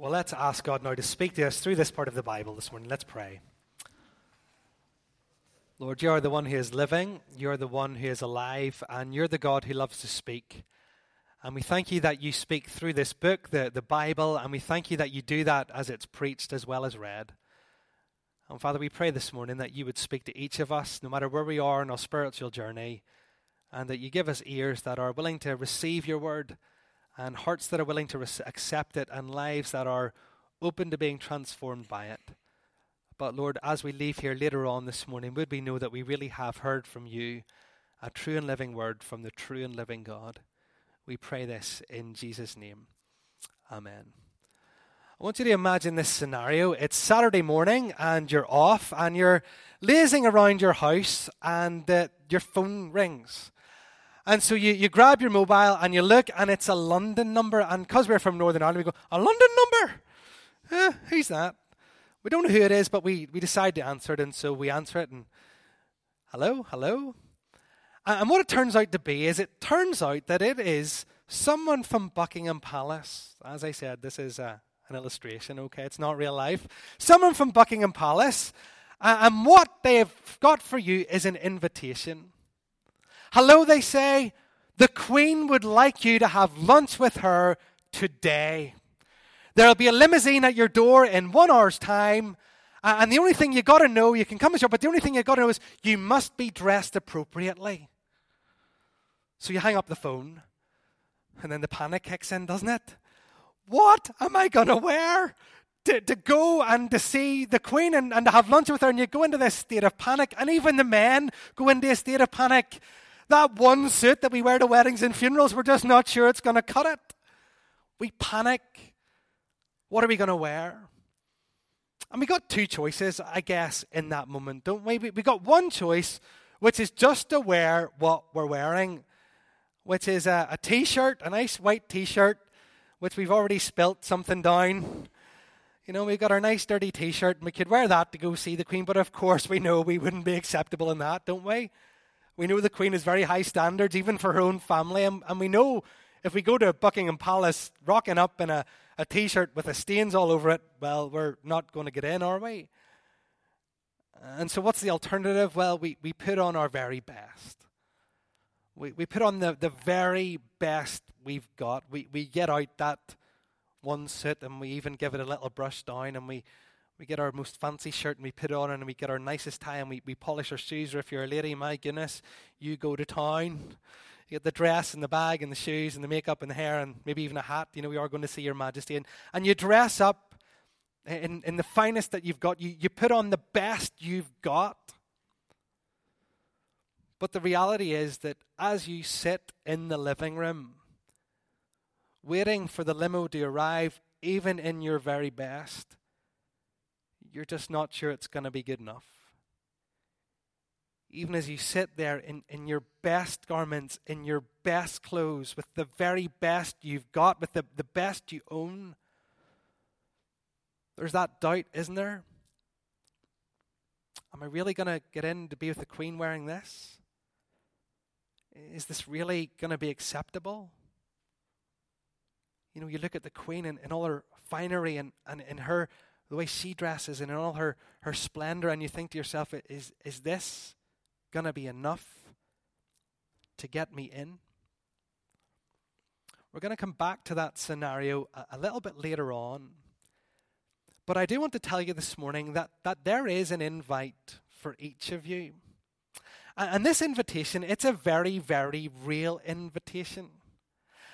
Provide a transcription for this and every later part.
Well, let's ask God now to speak to us through this part of the Bible this morning. Let's pray. Lord, you are the one who is living, you're the one who is alive, and you're the God who loves to speak. And we thank you that you speak through this book, the, the Bible, and we thank you that you do that as it's preached as well as read. And Father, we pray this morning that you would speak to each of us, no matter where we are in our spiritual journey, and that you give us ears that are willing to receive your word and hearts that are willing to accept it, and lives that are open to being transformed by it. But Lord, as we leave here later on this morning, would we know that we really have heard from you a true and living word from the true and living God? We pray this in Jesus' name. Amen. I want you to imagine this scenario. It's Saturday morning and you're off and you're lazing around your house and uh, your phone rings. And so you, you grab your mobile and you look, and it's a London number. And because we're from Northern Ireland, we go, A London number? Eh, who's that? We don't know who it is, but we, we decide to answer it. And so we answer it, and hello, hello. And what it turns out to be is it turns out that it is someone from Buckingham Palace. As I said, this is a, an illustration, okay? It's not real life. Someone from Buckingham Palace. and what they have got for you is an invitation. Hello, they say. The Queen would like you to have lunch with her today. There'll be a limousine at your door in one hour's time. And the only thing you got to know, you can come as you but the only thing you got to know is you must be dressed appropriately. So you hang up the phone, and then the panic kicks in, doesn't it? What am I going to wear? To, to go and to see the Queen and, and to have lunch with her, and you go into this state of panic, and even the men go into a state of panic. That one suit that we wear to weddings and funerals, we're just not sure it's going to cut it. We panic. What are we going to wear? And we got two choices, I guess, in that moment, don't we? We got one choice, which is just to wear what we're wearing, which is a a t-shirt, a nice white t-shirt, which we've already spilt something down. You know, we got our nice dirty t-shirt, and we could wear that to go see the Queen, but of course we know we wouldn't be acceptable in that, don't we? We know the Queen has very high standards, even for her own family. And, and we know if we go to Buckingham Palace rocking up in a, a t shirt with the stains all over it, well, we're not going to get in, are we? And so, what's the alternative? Well, we, we put on our very best. We, we put on the, the very best we've got. We, we get out that one suit and we even give it a little brush down and we, we get our most fancy shirt and we put it on and we get our nicest tie and we, we polish our shoes. Or if you're a lady, my goodness, you go to town. You get the dress and the bag and the shoes and the makeup and the hair and maybe even a hat. You know, we are going to see your majesty. And, and you dress up in, in the finest that you've got. You, you put on the best you've got. But the reality is that as you sit in the living room, waiting for the limo to arrive, even in your very best, you're just not sure it's going to be good enough. Even as you sit there in, in your best garments, in your best clothes, with the very best you've got, with the, the best you own, there's that doubt, isn't there? Am I really going to get in to be with the Queen wearing this? Is this really going to be acceptable? You know, you look at the Queen and, in all her finery and, and in her the way she dresses and in all her, her splendor, and you think to yourself, is, is this going to be enough to get me in? We're going to come back to that scenario a, a little bit later on. But I do want to tell you this morning that, that there is an invite for each of you. And, and this invitation, it's a very, very real invitation.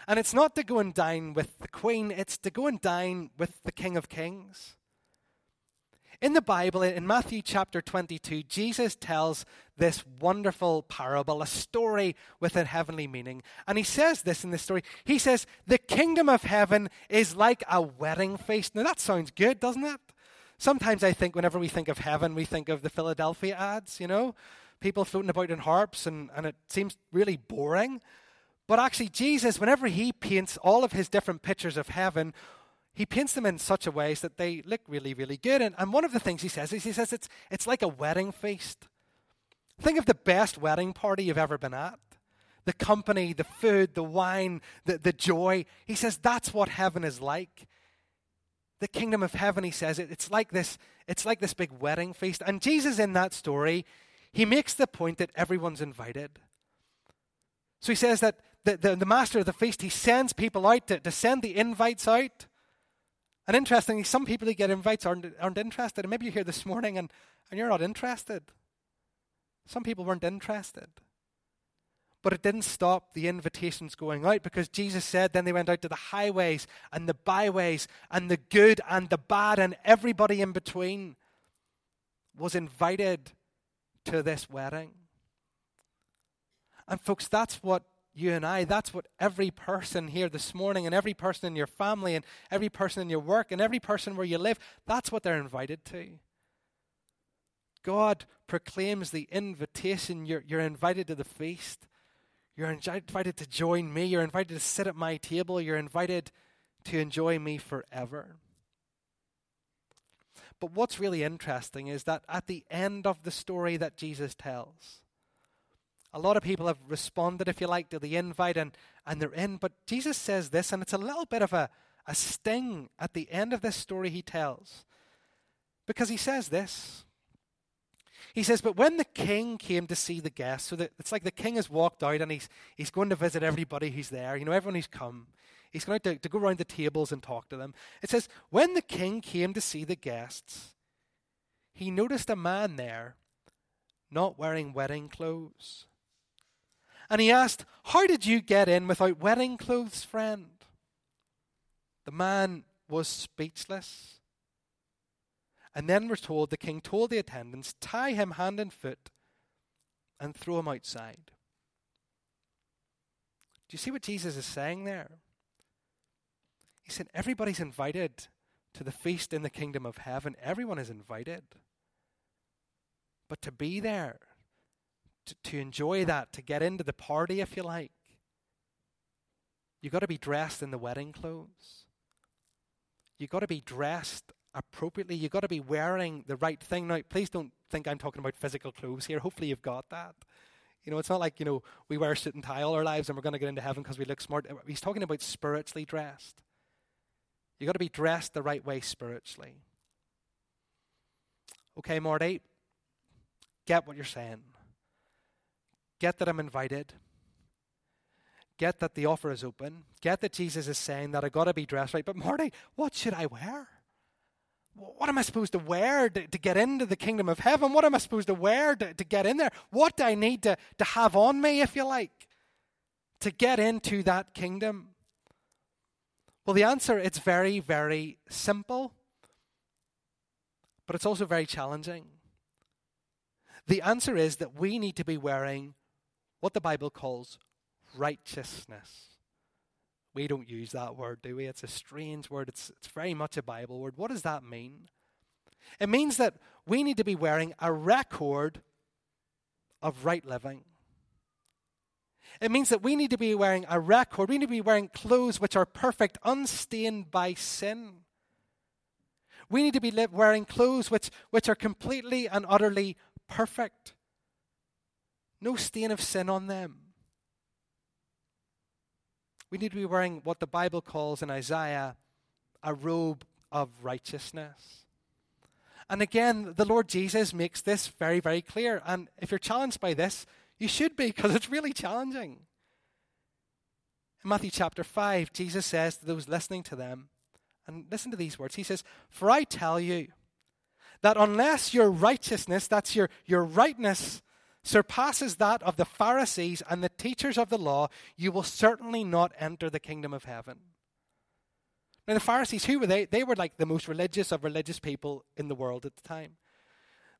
And it's not to go and dine with the Queen, it's to go and dine with the King of Kings. In the Bible, in Matthew chapter 22, Jesus tells this wonderful parable, a story with a heavenly meaning. And he says this in this story. He says, The kingdom of heaven is like a wedding feast. Now that sounds good, doesn't it? Sometimes I think whenever we think of heaven, we think of the Philadelphia ads, you know, people floating about in harps, and, and it seems really boring. But actually, Jesus, whenever he paints all of his different pictures of heaven, he paints them in such a ways that they look really, really good. And, and one of the things he says is he says it's, it's like a wedding feast. Think of the best wedding party you've ever been at. The company, the food, the wine, the, the joy. He says that's what heaven is like. the kingdom of heaven, he says, it, it's like this, it's like this big wedding feast. And Jesus in that story, he makes the point that everyone's invited. So he says that the, the, the master of the feast, he sends people out to, to send the invites out. And interestingly, some people who get invites aren't, aren't interested. And maybe you're here this morning and, and you're not interested. Some people weren't interested. But it didn't stop the invitations going out because Jesus said then they went out to the highways and the byways and the good and the bad and everybody in between was invited to this wedding. And, folks, that's what you and I, that's what every person here this morning and every person in your family and every person in your work and every person where you live, that's what they're invited to. God proclaims the invitation. You're, you're invited to the feast. You're invited to join me. You're invited to sit at my table. You're invited to enjoy me forever. But what's really interesting is that at the end of the story that Jesus tells, a lot of people have responded, if you like, to the invite and, and they're in. But Jesus says this, and it's a little bit of a, a sting at the end of this story he tells. Because he says this he says, But when the king came to see the guests, so that it's like the king has walked out and he's, he's going to visit everybody who's there, you know, everyone who's come. He's going to, to go around the tables and talk to them. It says, When the king came to see the guests, he noticed a man there not wearing wedding clothes. And he asked, How did you get in without wedding clothes, friend? The man was speechless. And then we're told the king told the attendants, tie him hand and foot and throw him outside. Do you see what Jesus is saying there? He said, Everybody's invited to the feast in the kingdom of heaven. Everyone is invited. But to be there, to, to enjoy that, to get into the party, if you like, you've got to be dressed in the wedding clothes. You've got to be dressed appropriately. You've got to be wearing the right thing. Now, please don't think I'm talking about physical clothes here. Hopefully, you've got that. You know, it's not like, you know, we wear suit and tie all our lives and we're going to get into heaven because we look smart. He's talking about spiritually dressed. You've got to be dressed the right way spiritually. Okay, Marty, get what you're saying. Get that I'm invited. Get that the offer is open. Get that Jesus is saying that i got to be dressed right. But, Marty, what should I wear? what am I supposed to wear to, to, get into the kingdom of heaven? What am I supposed to wear to, to get in there? What do I need to, to have on me, if you like, to get into that kingdom? Well, the answer it's very, very simple, but it's also very challenging. The answer is that we need to be wearing what the Bible calls righteousness. We don't use that word, do we? It's a strange word. It's, it's very much a Bible word. What does that mean? It means that we need to be wearing a record of right living. It means that we need to be wearing a record. We need to be wearing clothes which are perfect, unstained by sin. We need to be wearing clothes which, which are completely and utterly perfect. No stain of sin on them. We need to be wearing what the Bible calls in Isaiah a robe of righteousness. And again, the Lord Jesus makes this very, very clear. And if you're challenged by this, you should be, because it's really challenging. In Matthew chapter 5, Jesus says to those listening to them, and listen to these words He says, For I tell you that unless your righteousness, that's your, your rightness, surpasses that of the Pharisees and the teachers of the law, you will certainly not enter the kingdom of heaven. Now, the Pharisees, who were they? They were like the most religious of religious people in the world at the time.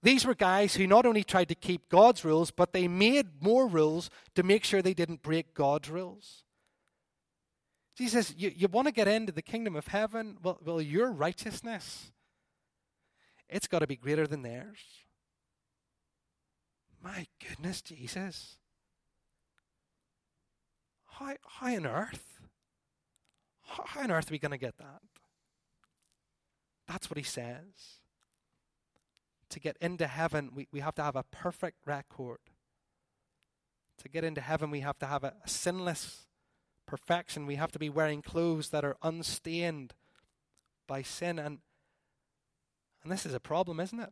These were guys who not only tried to keep God's rules, but they made more rules to make sure they didn't break God's rules. Jesus You, you want to get into the kingdom of heaven? Well, well, your righteousness, it's got to be greater than theirs. My goodness, Jesus. How, how on earth? How, how on earth are we going to get that? That's what he says. To get into heaven, we, we have to have a perfect record. To get into heaven, we have to have a, a sinless perfection. We have to be wearing clothes that are unstained by sin. And, and this is a problem, isn't it?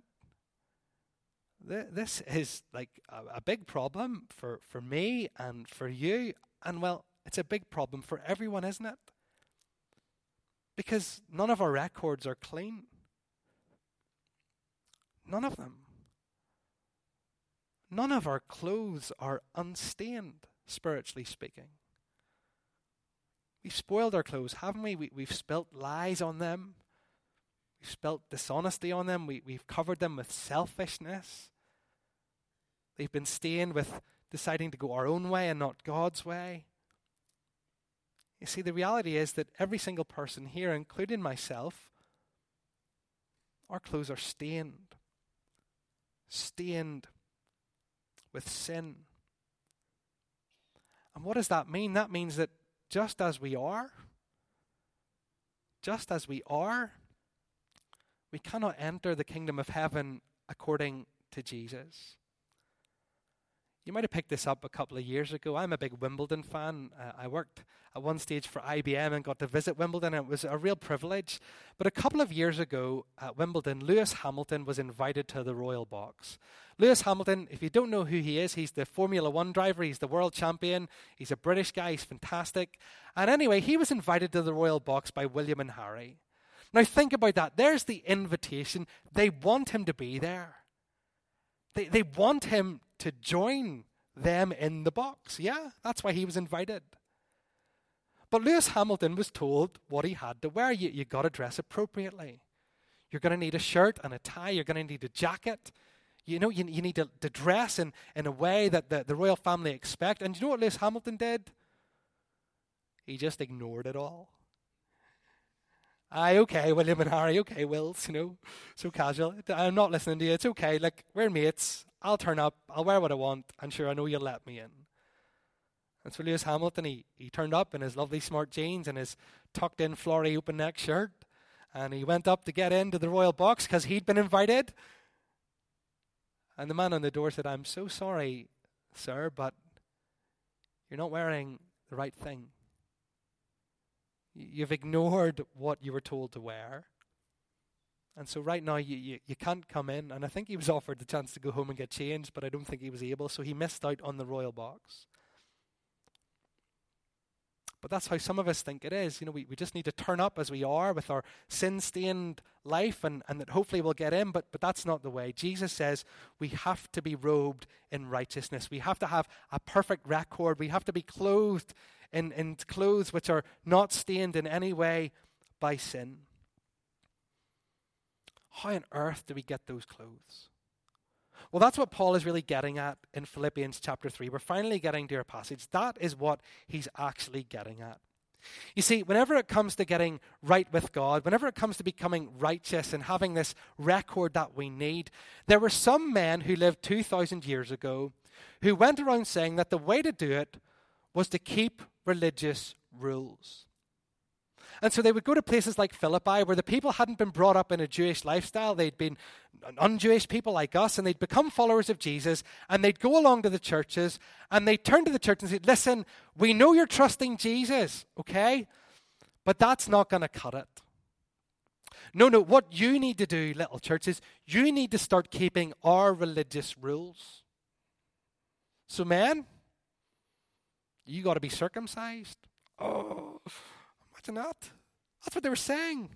This is like a, a big problem for, for me and for you. And well, it's a big problem for everyone, isn't it? Because none of our records are clean. None of them. None of our clothes are unstained, spiritually speaking. We've spoiled our clothes, haven't we? we have spilt lies on them. We've spilt dishonesty on them. We, we've covered them with selfishness. They've been stained with deciding to go our own way and not God's way. You see, the reality is that every single person here, including myself, our clothes are stained. Stained with sin. And what does that mean? That means that just as we are, just as we are, we cannot enter the kingdom of heaven according to Jesus. You might have picked this up a couple of years ago. I'm a big Wimbledon fan. Uh, I worked at one stage for IBM and got to visit Wimbledon, and it was a real privilege. But a couple of years ago at Wimbledon, Lewis Hamilton was invited to the Royal Box. Lewis Hamilton, if you don't know who he is, he's the Formula One driver, he's the world champion, he's a British guy, he's fantastic. And anyway, he was invited to the Royal Box by William and Harry. Now, think about that. There's the invitation. They want him to be there. They, they want him to join them in the box. Yeah, that's why he was invited. But Lewis Hamilton was told what he had to wear. You, you got to dress appropriately. You're going to need a shirt and a tie. You're going to need a jacket. You know, you, you need to, to dress in, in a way that the, the royal family expect. And you know what Lewis Hamilton did? He just ignored it all. Aye, okay, William and Harry, okay, Wills, you know, so casual. I'm not listening to you. It's okay. Like, we're mates. I'll turn up. I'll wear what I want. And sure, I know you'll let me in. And so Lewis Hamilton, he, he turned up in his lovely smart jeans and his tucked in flory open neck shirt. And he went up to get into the royal box because he'd been invited. And the man on the door said, I'm so sorry, sir, but you're not wearing the right thing. You've ignored what you were told to wear. And so right now you, you, you can't come in. And I think he was offered the chance to go home and get changed, but I don't think he was able. So he missed out on the royal box. But that's how some of us think it is. You know, we, we just need to turn up as we are with our sin stained life and, and that hopefully we'll get in. But, but that's not the way. Jesus says we have to be robed in righteousness. We have to have a perfect record. We have to be clothed in, in clothes which are not stained in any way by sin. How on earth do we get those clothes? Well, that's what Paul is really getting at in Philippians chapter 3. We're finally getting to our passage. That is what he's actually getting at. You see, whenever it comes to getting right with God, whenever it comes to becoming righteous and having this record that we need, there were some men who lived 2,000 years ago who went around saying that the way to do it was to keep religious rules. And so they would go to places like Philippi where the people hadn't been brought up in a Jewish lifestyle. They'd been un Jewish people like us, and they'd become followers of Jesus. And they'd go along to the churches and they'd turn to the church and say, Listen, we know you're trusting Jesus, okay? But that's not going to cut it. No, no, what you need to do, little churches, you need to start keeping our religious rules. So, man, you got to be circumcised. Oh, imagine that. That's what they were saying.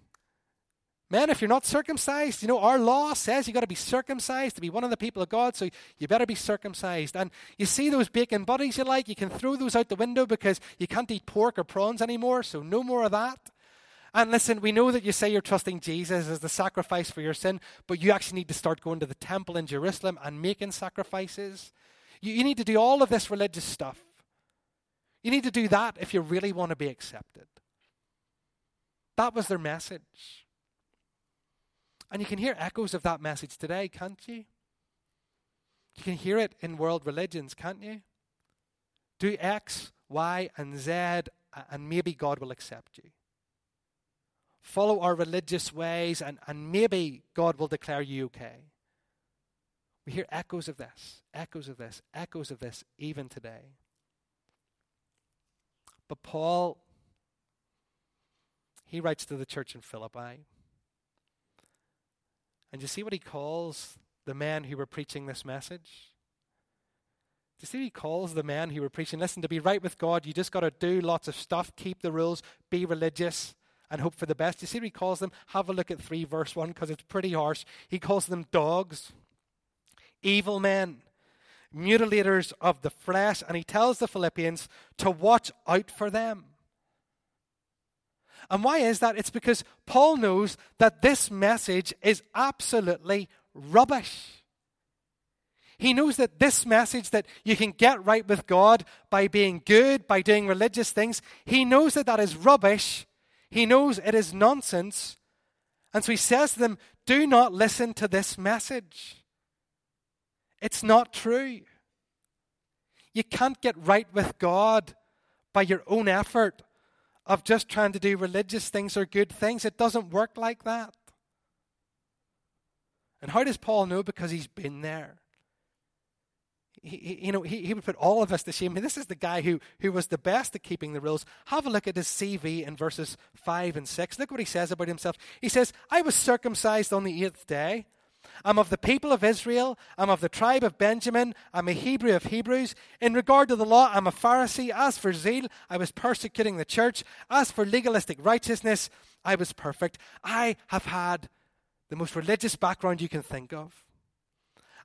Man, if you're not circumcised, you know, our law says you've got to be circumcised to be one of the people of God, so you better be circumcised. And you see those bacon buddies you like, you can throw those out the window because you can't eat pork or prawns anymore, so no more of that. And listen, we know that you say you're trusting Jesus as the sacrifice for your sin, but you actually need to start going to the temple in Jerusalem and making sacrifices. You, you need to do all of this religious stuff. You need to do that if you really want to be accepted. That was their message. And you can hear echoes of that message today, can't you? You can hear it in world religions, can't you? Do X, Y, and Z, and maybe God will accept you. Follow our religious ways, and, and maybe God will declare you okay. We hear echoes of this, echoes of this, echoes of this even today. But Paul, he writes to the church in Philippi. And you see what he calls the men who were preaching this message? Do you see he calls the men who were preaching, listen, to be right with God, you just got to do lots of stuff, keep the rules, be religious, and hope for the best. Do you see he calls them? Have a look at 3 verse 1 because it's pretty harsh. He calls them dogs, evil men, mutilators of the flesh, and he tells the Philippians to watch out for them. And why is that? It's because Paul knows that this message is absolutely rubbish. He knows that this message that you can get right with God by being good, by doing religious things, he knows that that is rubbish. He knows it is nonsense. And so he says to them, Do not listen to this message. It's not true. You can't get right with God by your own effort of just trying to do religious things or good things. It doesn't work like that. And how does Paul know? Because he's been there. He, you know, he, he would put all of us to shame. I mean, this is the guy who, who was the best at keeping the rules. Have a look at his CV in verses 5 and 6. Look what he says about himself. He says, I was circumcised on the eighth day I'm of the people of Israel. I'm of the tribe of Benjamin. I'm a Hebrew of Hebrews. In regard to the law, I'm a Pharisee. As for zeal, I was persecuting the church. As for legalistic righteousness, I was perfect. I have had the most religious background you can think of.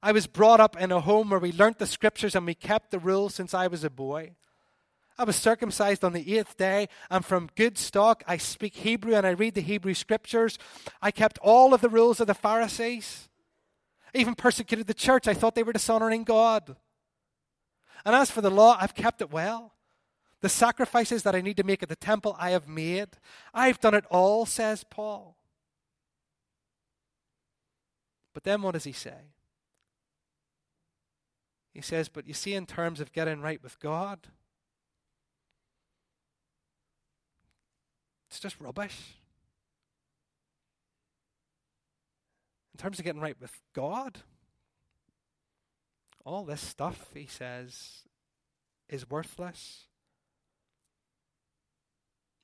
I was brought up in a home where we learnt the scriptures and we kept the rules since I was a boy. I was circumcised on the eighth day. I'm from good stock. I speak Hebrew and I read the Hebrew scriptures. I kept all of the rules of the Pharisees. Even persecuted the church. I thought they were dishonoring God. And as for the law, I've kept it well. The sacrifices that I need to make at the temple, I have made. I've done it all, says Paul. But then what does he say? He says, But you see, in terms of getting right with God, it's just rubbish. In terms of getting right with God, all this stuff, he says, is worthless.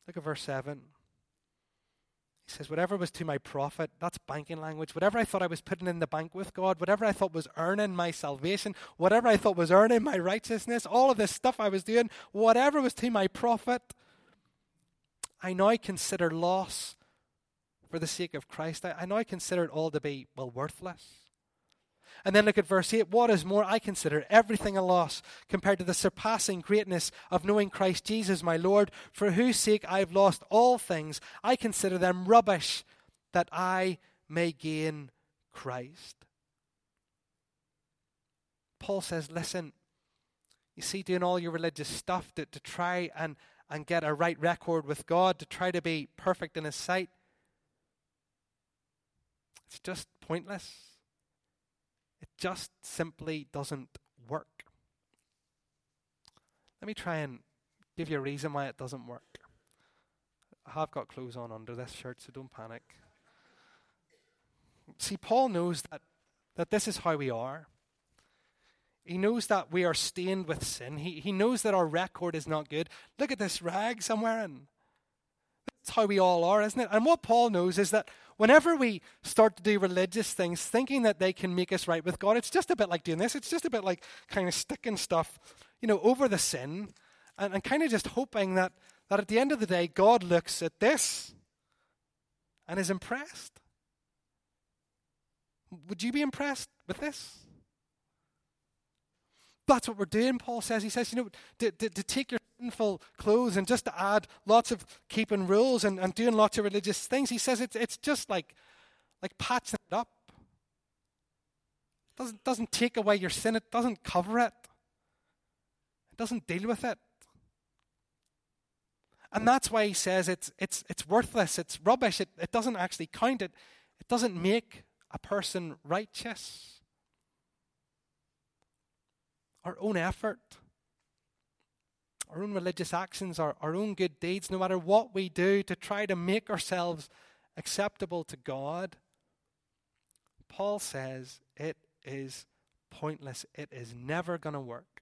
Look at verse 7. He says, Whatever was to my profit, that's banking language. Whatever I thought I was putting in the bank with God, whatever I thought was earning my salvation, whatever I thought was earning my righteousness, all of this stuff I was doing, whatever was to my profit, I now consider loss for the sake of Christ. I, know I now consider it all to be, well, worthless. And then look at verse 8. What is more, I consider everything a loss compared to the surpassing greatness of knowing Christ Jesus my Lord, for whose sake I have lost all things. I consider them rubbish that I may gain Christ. Paul says, listen, you see, doing all your religious stuff to, to try and, and get a right record with God, to try to be perfect in His sight, it's just pointless. It just simply doesn't work. Let me try and give you a reason why it doesn't work. I have got clothes on under this shirt, so don't panic. See, Paul knows that, that this is how we are. He knows that we are stained with sin. He, he knows that our record is not good. Look at this rag I'm wearing. That's how we all are, isn't it? And what Paul knows is that whenever we start to do religious things, thinking that they can make us right with God, it's just a bit like doing this. It's just a bit like kind of sticking stuff, you know, over the sin and, and kind of just hoping that, that at the end of the day, God looks at this and is impressed. Would you be impressed with this? That's what we're doing, Paul says. He says, you know, to, to, to take your sinful clothes and just to add lots of keeping rules and, and doing lots of religious things, he says it's, it's just like, like patching it up. It doesn't, doesn't take away your sin, it doesn't cover it, it doesn't deal with it. And that's why he says it's, it's, it's worthless, it's rubbish, it, it doesn't actually count, it, it doesn't make a person righteous. Our own effort, our own religious actions, our, our own good deeds, no matter what we do to try to make ourselves acceptable to God, Paul says it is pointless. It is never going to work.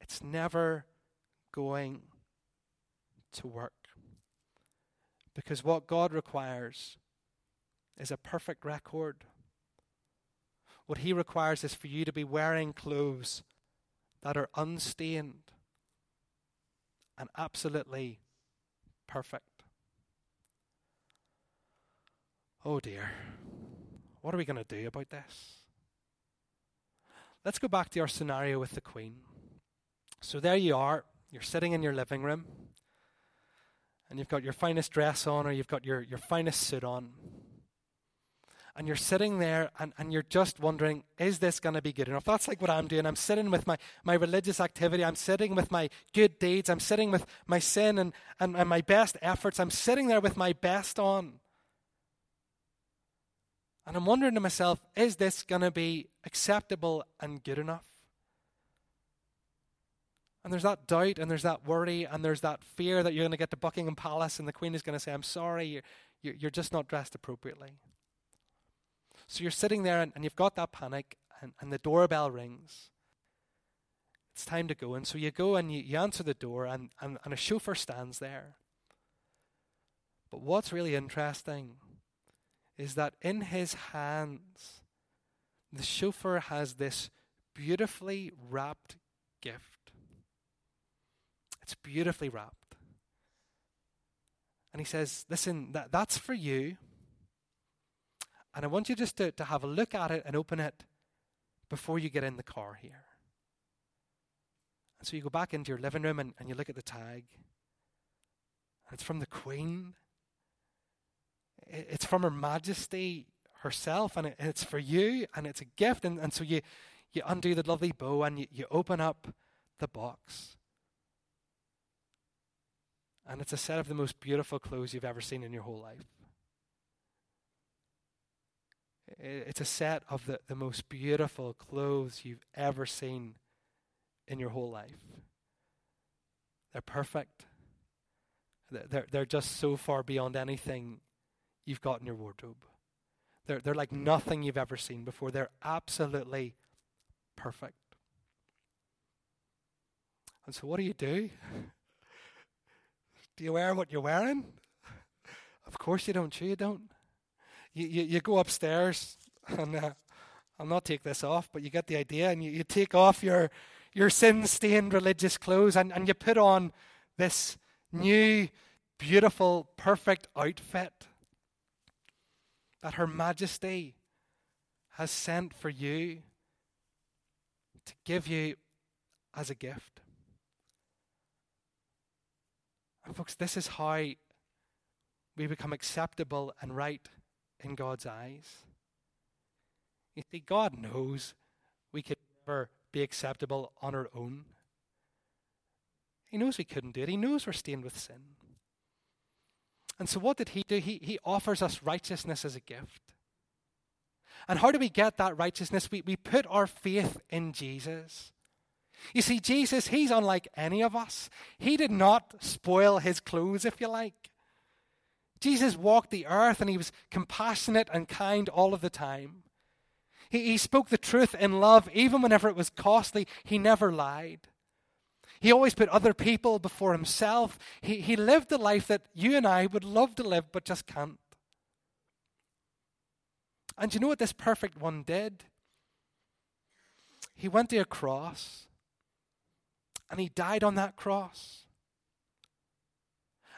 It's never going to work. Because what God requires is a perfect record. What He requires is for you to be wearing clothes that are unstained and absolutely perfect. Oh dear. What are we going to do about this? Let's go back to our scenario with the Queen. So there you are. You're sitting in your living room, and you've got your finest dress on, or you've got your, your finest suit on. And you're sitting there and, and you're just wondering, is this going to be good enough? That's like what I'm doing. I'm sitting with my, my religious activity. I'm sitting with my good deeds. I'm sitting with my sin and, and, and my best efforts. I'm sitting there with my best on. And I'm wondering to myself, is this going to be acceptable and good enough? And there's that doubt, and there's that worry, and there's that fear that you're going to get to Buckingham Palace, and the Queen is going to say, I'm sorry, you're, you're just not dressed appropriately. So you're sitting there, and, and you've got that panic, and, and the doorbell rings. It's time to go. And so you go and you, you answer the door, and, and, and a chauffeur stands there. But what's really interesting is that in his hands, the chauffeur has this beautifully wrapped gift. It's beautifully wrapped. And he says, Listen, that, that's for you. And I want you just to, to have a look at it and open it before you get in the car here. And so you go back into your living room and, and you look at the tag. It's from the Queen it's from Her Majesty herself, and it's for you, and it's a gift. And, and so you, you undo the lovely bow and you, you open up the box. And it's a set of the most beautiful clothes you've ever seen in your whole life. It's a set of the, the most beautiful clothes you've ever seen in your whole life. They're perfect. They're, they're just so far beyond anything you've got in your wardrobe. They're, they're like nothing you've ever seen before. They're absolutely perfect. And so, what do you do? Do you wear what you're wearing? Of course you don't. Sure You don't. You, you, you go upstairs, and uh, I'll not take this off, but you get the idea, and you, you take off your, your sin stained religious clothes and, and you put on this new, beautiful, perfect outfit that Her Majesty has sent for you to give you as a gift. And, folks, this is how we become acceptable and right in God's eyes. You see, God knows we could never be acceptable on our own. He knows we couldn't do it. He knows we're stained with sin. And so, what did he do? He, he offers us righteousness as a gift. And how do we get that righteousness? We, we put our faith in Jesus. You see, Jesus, he's unlike any of us. He did not spoil his clothes, if you like. Jesus walked the earth and he was compassionate and kind all of the time. He, he spoke the truth in love, even whenever it was costly. He never lied. He always put other people before himself. He, he lived the life that you and I would love to live but just can't. And you know what this perfect one did? He went to a cross and he died on that cross.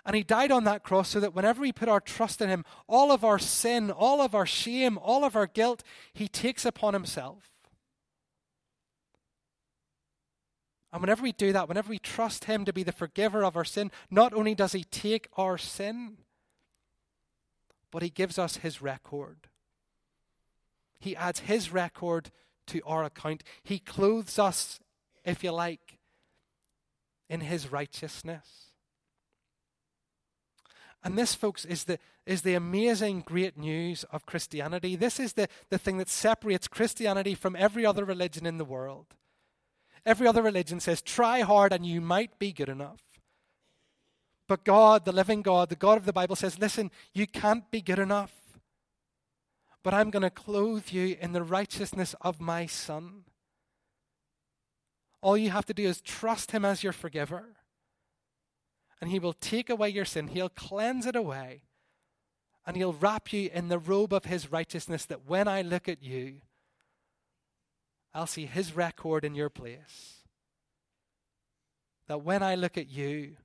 And he died on that cross so that whenever we put our trust in him, all of our sin, all of our shame, all of our guilt, he takes upon himself. And whenever we do that, whenever we trust Him to be the forgiver of our sin, not only does He take our sin, but He gives us His record. He adds His record to our account. He clothes us, if you like, in His righteousness. And this, folks, is the, is the amazing great news of Christianity. This is the, the thing that separates Christianity from every other religion in the world. Every other religion says, try hard and you might be good enough. But God, the living God, the God of the Bible says, listen, you can't be good enough. But I'm going to clothe you in the righteousness of my Son. All you have to do is trust Him as your forgiver. And He will take away your sin. He'll cleanse it away. And He'll wrap you in the robe of His righteousness that when I look at you, I'll see His record in your place. That when I look at you,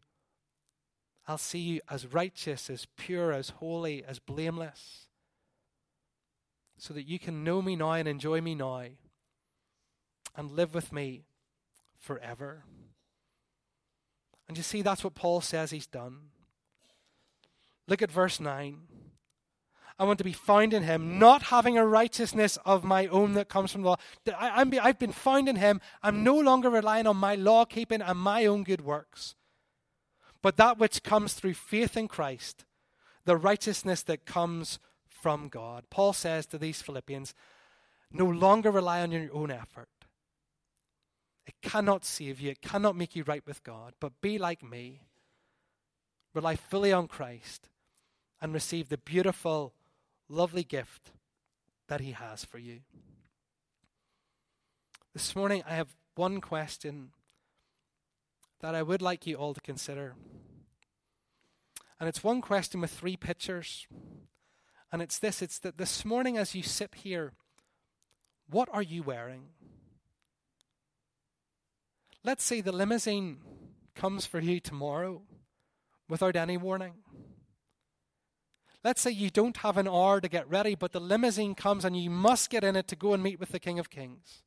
I'll see you as righteous, as pure, as holy, as blameless. So that you can know me now and enjoy me now and live with me forever. And you see, that's what Paul says he's done. Look at verse 9. I want to be found in him, not having a righteousness of my own that comes from the law. I, have been found in him. I'm no longer relying on my law keeping and my own good works, but that which comes through faith in Christ, the righteousness that comes from God. Paul says to these Philippians, no longer rely on your own effort. It cannot save you, it cannot make you right with God, but be like me. Rely fully on Christ and receive the beautiful, lovely gift that He has for you. This morning, I have one question that I would like you all to consider. And it's one question with three pictures. And it's this it's that this morning, as you sit here, what are you wearing? Let's say the limousine comes for you tomorrow without any warning. Let's say you don't have an hour to get ready, but the limousine comes and you must get in it to go and meet with the King of Kings.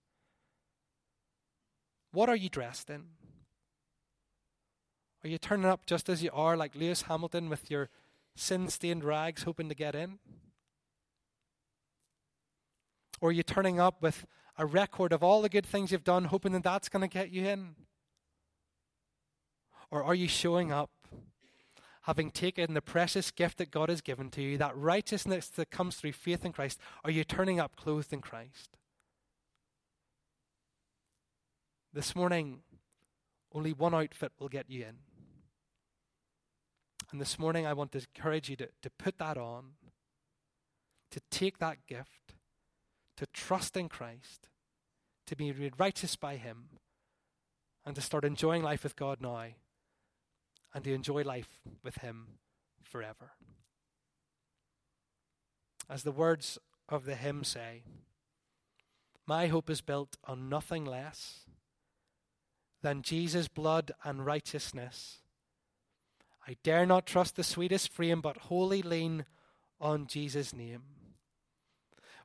What are you dressed in? Are you turning up just as you are, like Lewis Hamilton, with your sin stained rags, hoping to get in? Or are you turning up with a record of all the good things you've done, hoping that that's going to get you in? Or are you showing up, having taken the precious gift that God has given to you, that righteousness that comes through faith in Christ? Are you turning up clothed in Christ? This morning, only one outfit will get you in. And this morning, I want to encourage you to, to put that on, to take that gift, to trust in Christ, to be made righteous by Him, and to start enjoying life with God now, and to enjoy life with Him forever. As the words of the hymn say, My hope is built on nothing less than Jesus' blood and righteousness. I dare not trust the sweetest frame, but wholly lean on Jesus' name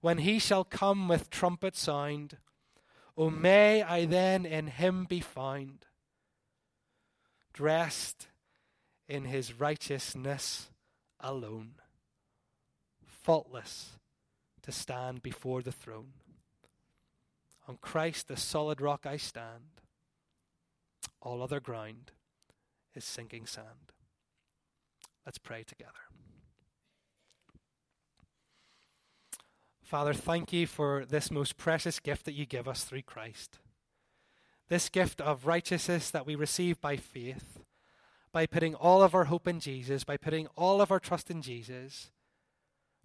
when he shall come with trumpet sound. O may I then in him be found, dressed in his righteousness alone, faultless to stand before the throne. On Christ, the solid rock, I stand. All other ground is sinking sand. Let's pray together. Father, thank you for this most precious gift that you give us through Christ. This gift of righteousness that we receive by faith, by putting all of our hope in Jesus, by putting all of our trust in Jesus,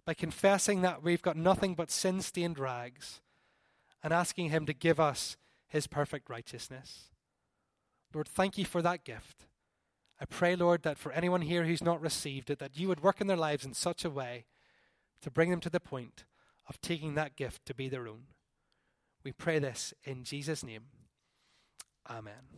by confessing that we've got nothing but sin stained rags, and asking Him to give us His perfect righteousness. Lord, thank you for that gift. I pray, Lord, that for anyone here who's not received it, that you would work in their lives in such a way to bring them to the point of taking that gift to be their own. We pray this in Jesus' name. Amen.